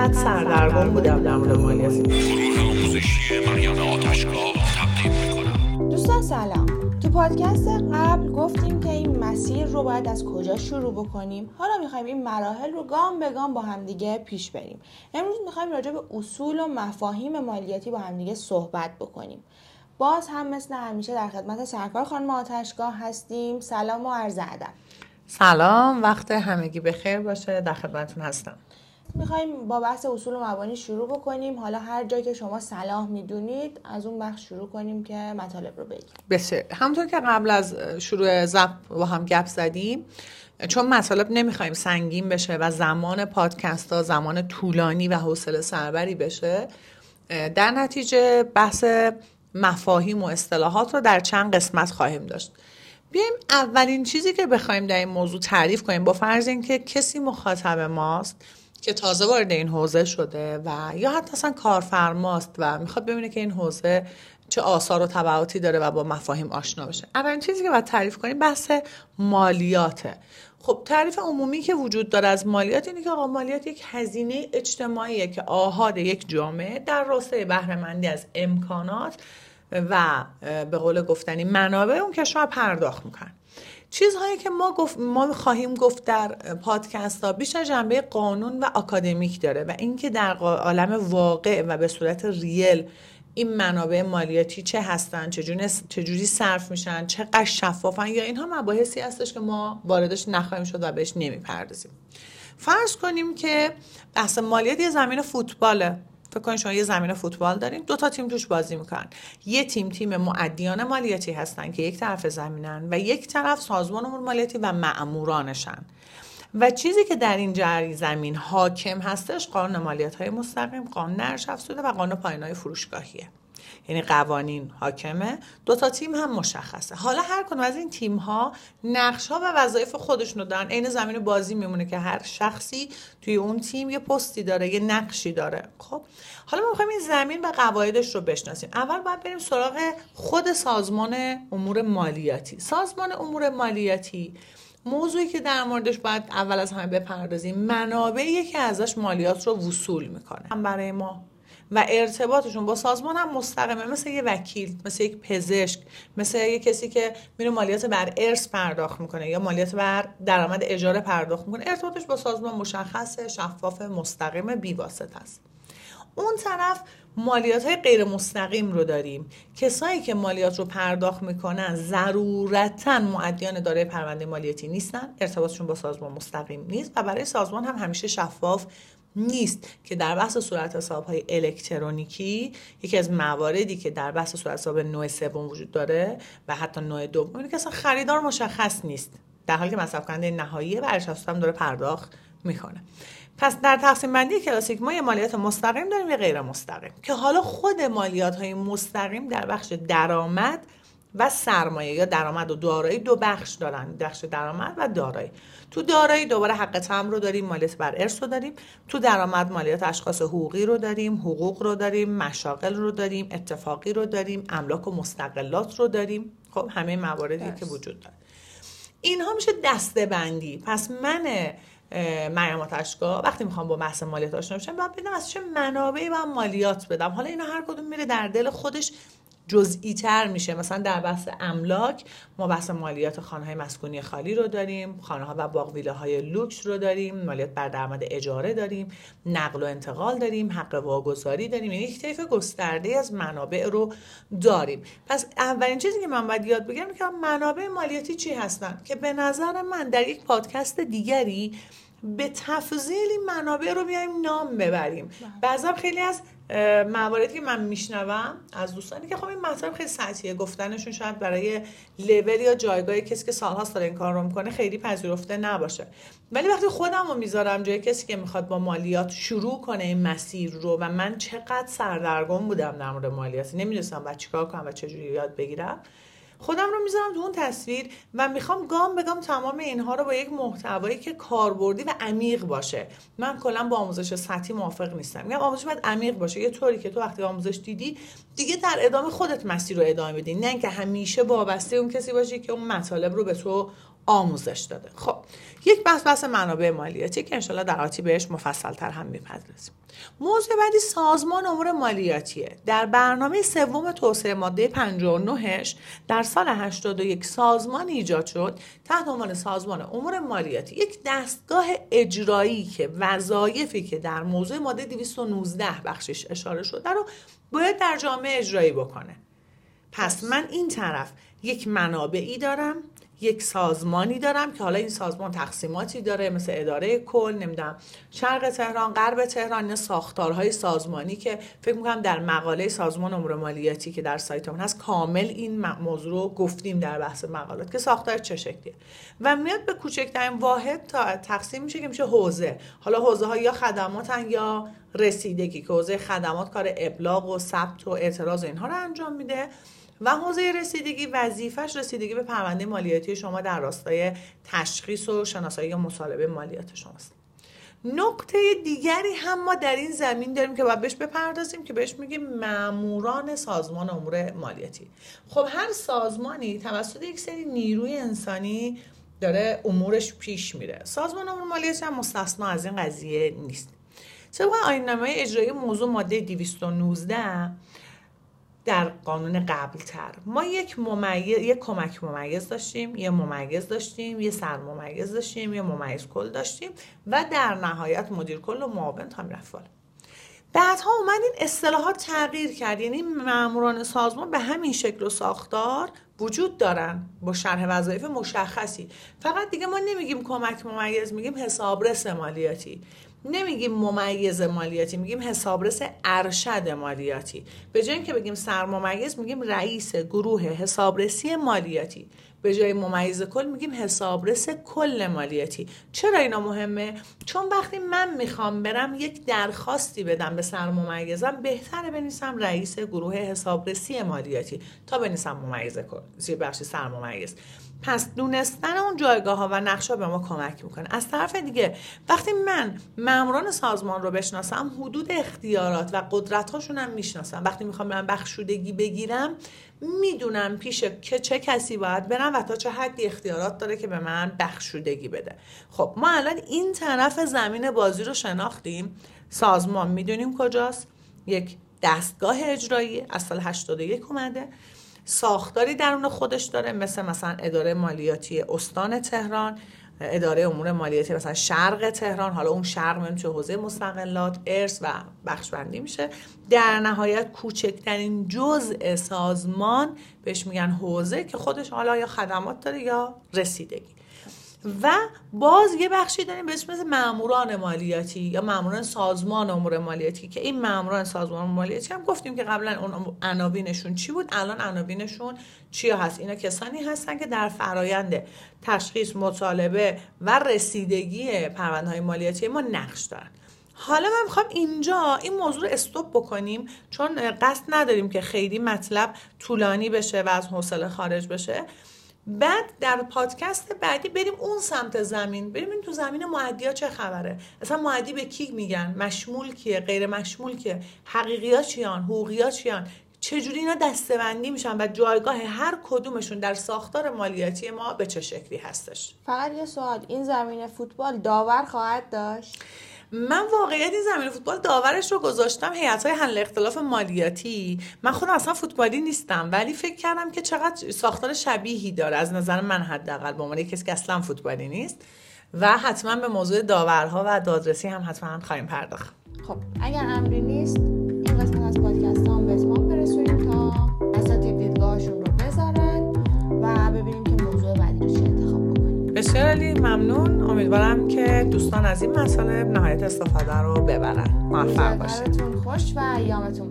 چقدر سردرگم بودم. در مورد مالیات گروه آموزشی مریم آتشگاه تقدیم می‌کنم. دوستان سلام. تو پادکست قبل گفتیم که این مسیر رو باید از کجا شروع بکنیم. حالا می‌خوایم این مراحل رو گام به گام با همدیگه پیش بریم. امروز می‌خوایم راجع به اصول و مفاهیم مالیاتی با همدیگه صحبت بکنیم. باز هم مثل همیشه در خدمت سرکار خانم آتشگاه هستیم. سلام و عرض ادب. سلام. وقت همگی بخیر باشه. در خدمتتون هستم. می‌خوایم با بحث اصول و مبانی شروع بکنیم. حالا هر جایی که شما صلاح می‌دونید از اون بخش شروع کنیم که مطالب رو بگیم. بسیار. همونطور که قبل از شروع زب با هم گپ زدیم چون مطالب نمی‌خوایم سنگین بشه و زمان پادکست ها زمان طولانی و حوصله سربری بشه در نتیجه بحث مفاهیم و اصطلاحات رو در چند قسمت خواهیم داشت. بیایم اولین چیزی که بخوایم در این موضوع تعریف کنیم با فرض اینکه کسی مخاطب ماست که تازه وارد این حوزه شده و یا حتی اصلا کارفرماست و می‌خواد ببینه که این حوزه چه آثار و تبعاتی داره و با مفاهیم آشنا بشه. اولین چیزی که باید تعریف کنیم بحث مالیاته. خب تعریف عمومی که وجود داره از مالیات اینه که آقا مالیات یک هزینه اجتماعیه که آهاد یک جامعه در راستای بهرهمندی از امکانات و به قول گفتنی منابع اون کشور پرداخت می‌کنن. چیزهایی که ما, گفت ما خواهیم گفت در پادکست ها بیشتر جنبه قانون و اکادمیک داره و اینکه در عالم واقع و به صورت ریل این منابع مالیاتی چه هستن چجوری, چجوری صرف میشن چقدر شفافن یا اینها مباحثی هستش که ما واردش نخواهیم شد و بهش نمی‌پردازیم. فرض کنیم که بحث مالیات یه زمین فوتباله. فکر کنید شما یه زمین فوتبال دارین دو تا تیم توش بازی می‌کنن. یه تیم تیم معدیان مالیاتی هستن که یک طرف زمینن و یک طرف سازمان امور مالیاتی و معمورانشن و چیزی که در این جری زمین حاکم هستش قانون مالیات های مستقیم قانون ارش افزوده و قانون پایین های فروشگاهیه. یعنی قوانین حاکمه. دو تا تیم هم مشخصه. حالا هر کدوم از این تیم ها نقش ها و وظایف خودشون رو دارن. عین زمین بازی میمونه که هر شخصی توی اون تیم یه پستی داره یه نقشی داره. خب حالا ما می‌خوایم این زمین و قواعدش رو بشناسیم. اول باید بریم سراغ خود سازمان امور مالیاتی. سازمان امور مالیاتی موضوعی که در موردش باید اول از همه بپردازیم منابعی که ازش مالیات رو وصول می‌کنه. هم برای ما و ارتباطشون با سازمان هم مستقیمه. مثل یه وکیل مثل یک پزشک مثل یه کسی که میره مالیات بر ارث پرداخت می‌کنه یا مالیات بر درآمد اجاره پرداخت می‌کنه. ارتباطش با سازمان مشخص شفاف مستقیم بیواسط است. اون طرف مالیات های غیر مستقیم رو داریم. کسایی که مالیات رو پرداخت می‌کنن ضرورتا معدیان دارای پرونده مالیاتی نیستن ارتباطشون با سازمان مستقیم نیست و برای سازمان هم همیشه شفاف نیست که در بحث صورت حساب های الکترونیکی یکی از مواردی که در بحث صورت حساب نوع سوم وجود داره و حتی نوع دوم اینه که اصلا خریدار مشخص نیست. در حالی که مصرف کننده نهایی و هم داره پرداخت می‌کنه پس در تقسیم بندی کلاسیک ما یه مالیات مستقیم داریم یه غیر مستقیم. که حالا خود مالیات های مستقیم در بخش درآمد و سرمایه یا درآمد و دارایی دو بخش دارن بخش درآمد و دارایی. تو دارایی دوباره حق تم رو داریم مالیات بر ارث رو داریم. تو درآمد مالیات اشخاص حقوقی رو داریم حقوق رو داریم مشاغل رو داریم اتفاقی رو داریم املاک و مستقلات رو داریم. خب همه مواردی که وجود داره. اینها میشه دسته بندی پس من مریم آتشگاه وقتی می‌خوام با بحث مالیات آشنا بشم باید بدم از چه منابعی و مالیات بدم. حالا اینا هر کدوم میره در دل خودش جزئی تر میشه. مثلا در بحث املاک ما بحث مالیات خانه های مسکونی خالی رو داریم خانه ها و باقویله های لوکس رو داریم مالیات بر درآمد اجاره داریم نقل و انتقال داریم حق واگذاری داریم. یعنی یک طیف گسترده از منابع رو داریم. پس اولین چیزی که من باید یاد بگیرم که منابع مالیاتی چی هستن؟ که به نظر من در یک پادکست دیگری به تفضیل این منابع رو بیایم نام ببریم. بعضا خیلی از مواردی که من میشنوم از دوستانی که خب این مطلب خیلی سطحیه. گفتنشون شاید برای لول یا جایگاه کسی که سالهاست داره این کار رو می‌کنه خیلی پذیرفته نباشه. ولی وقتی خودم رو می‌ذارم جای کسی که می‌خواد با مالیات شروع کنه این مسیر رو و من چقدر سردرگم بودم در مورد مالیات نمی‌دونستم و چیکار کنم و چجوری یاد بگیرم خودم رو می‌ذارم تو اون تصویر و می‌خوام گام به گام تمام اینها رو با یک محتوایی که کاربردی و عمیق باشه. من کلا با آموزش سطحی موافق نیستم. میگم آموزش باید عمیق باشه. یه طوری که تو وقتی آموزش دیدی دیگه در ادامه خودت مسیر رو ادامه بدی. نه اینکه همیشه وابسته اون کسی باشی که اون مطالب رو به تو آموزش داده. خب یک بحث بحث منابع مالیاتی که انشالله در آتی بهش مفصل تر هم می‌پردازیم. موضوع بعدی سازمان امور مالیاتیه. در برنامه سوم توسعه ماده 59 در سال 81 سازمان ایجاد شد تحت عنوان سازمان امور مالیاتی. یک دستگاه اجرایی که وظایفی که در موضوع ماده 219 بخشش اشاره شده رو باید در جامعه اجرایی بکنه. پس من این طرف یک منابعی دارم یک سازمانی دارم که حالا این سازمان تقسیماتی داره مثل اداره کل نمی‌دونم شرق تهران غرب تهران نه ساختارهای سازمانی که فکر می‌کنم در مقاله سازمان امور مالیاتی که در سایتمون هست کامل این موضوع رو گفتیم در بحث مقالات که ساختار چه شکلیه. و میاد به کوچکترین واحد تا تقسیم میشه که میشه حوزه. حالا حوزه ها یا خدماتن یا رسیدگی که حوزه خدمات کار ابلاغ و ثبت و اعتراض اینها رو انجام میده. و حوزه رسیدگی وظیفش رسیدگی به پرونده مالیاتی شما در راستای تشخیص و شناسایی مصالبه مالیات شماست. نکته دیگری هم ما در این زمین داریم که باید بهش بپردازیم که بهش میگیم ماموران سازمان امور مالیاتی. خب هر سازمانی توسط یک سری نیروی انسانی داره امورش پیش میره. سازمان امور مالیاتی هم مستثنا از این قضیه نیست. طبق آیین اجرایی موضوع ماده 219 در قانون قبل تر ما یک ممیز یک کمک ممیز داشتیم یه ممیز داشتیم یه سر ممیز داشتیم یه ممیز کل داشتیم و در نهایت مدیر کل و معاون تا می‌رفت بعدها اومد این اصطلاحات تغییر کرد. یعنی ماموران سازمان به همین شکل و ساختار وجود دارن با شرح وظایف مشخصی. فقط دیگه ما نمیگیم کمک ممیز میگیم حسابرس مالیاتی. نمیگیم ممیز مالیاتی میگیم حسابرس ارشد مالیاتی. به جای اینکه بگیم سرممیز میگیم رئیس گروه حسابرسی مالیاتی. به جای ممیز کل میگیم حسابرس کل مالیاتی. چرا اینا مهمه؟ چون وقتی من می‌خوام برم یک درخواستی بدم به سرممیزم بهتره بنویسم رئیس گروه حسابرسی مالیاتی تا بنویسم ممیز کل. بخش سرممیز. پس دونستن اون جایگاه ها و نقشه به ما کمک می‌کنه. از طرف دیگه وقتی من ماموران سازمان رو بشناسم حدود اختیارات و قدرت هاشون هم می‌شناسم. وقتی می‌خوام من بخشودگی بگیرم می‌دونم پیش که چه کسی باید برم و تا چه حدی اختیارات داره که به من بخشودگی بده. خب ما الان این طرف زمین بازی رو شناختیم. سازمان می‌دونیم کجاست. یک دستگاه اجرایی از سال 81 اومده. ساختاری درون خودش داره مثل مثلا اداره مالیاتی استان تهران اداره امور مالیاتی مثلا شرق تهران حالا اون شرق میشه چه حوزه مستقلات ارث و بخش بندی میشه. در نهایت کوچکترین جزء سازمان بهش میگن حوزه که خودش حالا یا خدمات داره یا رسیدگی. و باز یه بخشی داریم به اسم ماموران مالیاتی یا ماموران سازمان امور مالیاتی که این ماموران سازمان مالیاتی هم گفتیم که قبلا اون عناوینشون چی بود؟ الان عناوینشون چی هست؟ اینا کسانی هستن که در فرایند تشخیص مطالبه و رسیدگی پروندهای مالیاتی ما نقش دارن. حالا من می‌خوام اینجا این موضوع رو استوب بکنیم چون قصد نداریم که خیلی مطلب طولانی بشه و از حوصله خارج بشه. بعد در پادکست بعدی بریم اون سمت زمین. بریم این تو زمین معدی چه خبره؟ اصلا معدی به کی میگن؟ مشمول کیه؟ غیر مشمول کیه؟ حقیقی ها چیان؟ حقوقی ها چیان؟ چجوری اینا دستبندی میشن و جایگاه هر کدومشون در ساختار مالیاتی ما به چه شکلی هستش؟ فقط یه سوال. این زمین فوتبال داور خواهد داشت؟ من واقعیت این زمین فوتبال داورش رو گذاشتم هیئت های حل اختلاف مالیاتی. من خودم اصلا فوتبالی نیستم ولی فکر کردم که چقدر ساختار شبیهی داره. از نظر من حداقل به عنوان کسی که اصلا فوتبالی نیست. و حتما به موضوع داورها و دادرسی هم حتما خواهیم پرداخت. خب اگر امری نیست این قسمت از پادکست هم به اسمان برسونیم تا اساتید دیدگاهشون رو بذارن و ببینیم که موضوع بعدی رو چه انتخاب بکنیم. بسیار علی ممنون. امیدوارم که دوستان از این مسئله نهایت استفاده رو ببرن. موفق باشید. خوش و ایامتون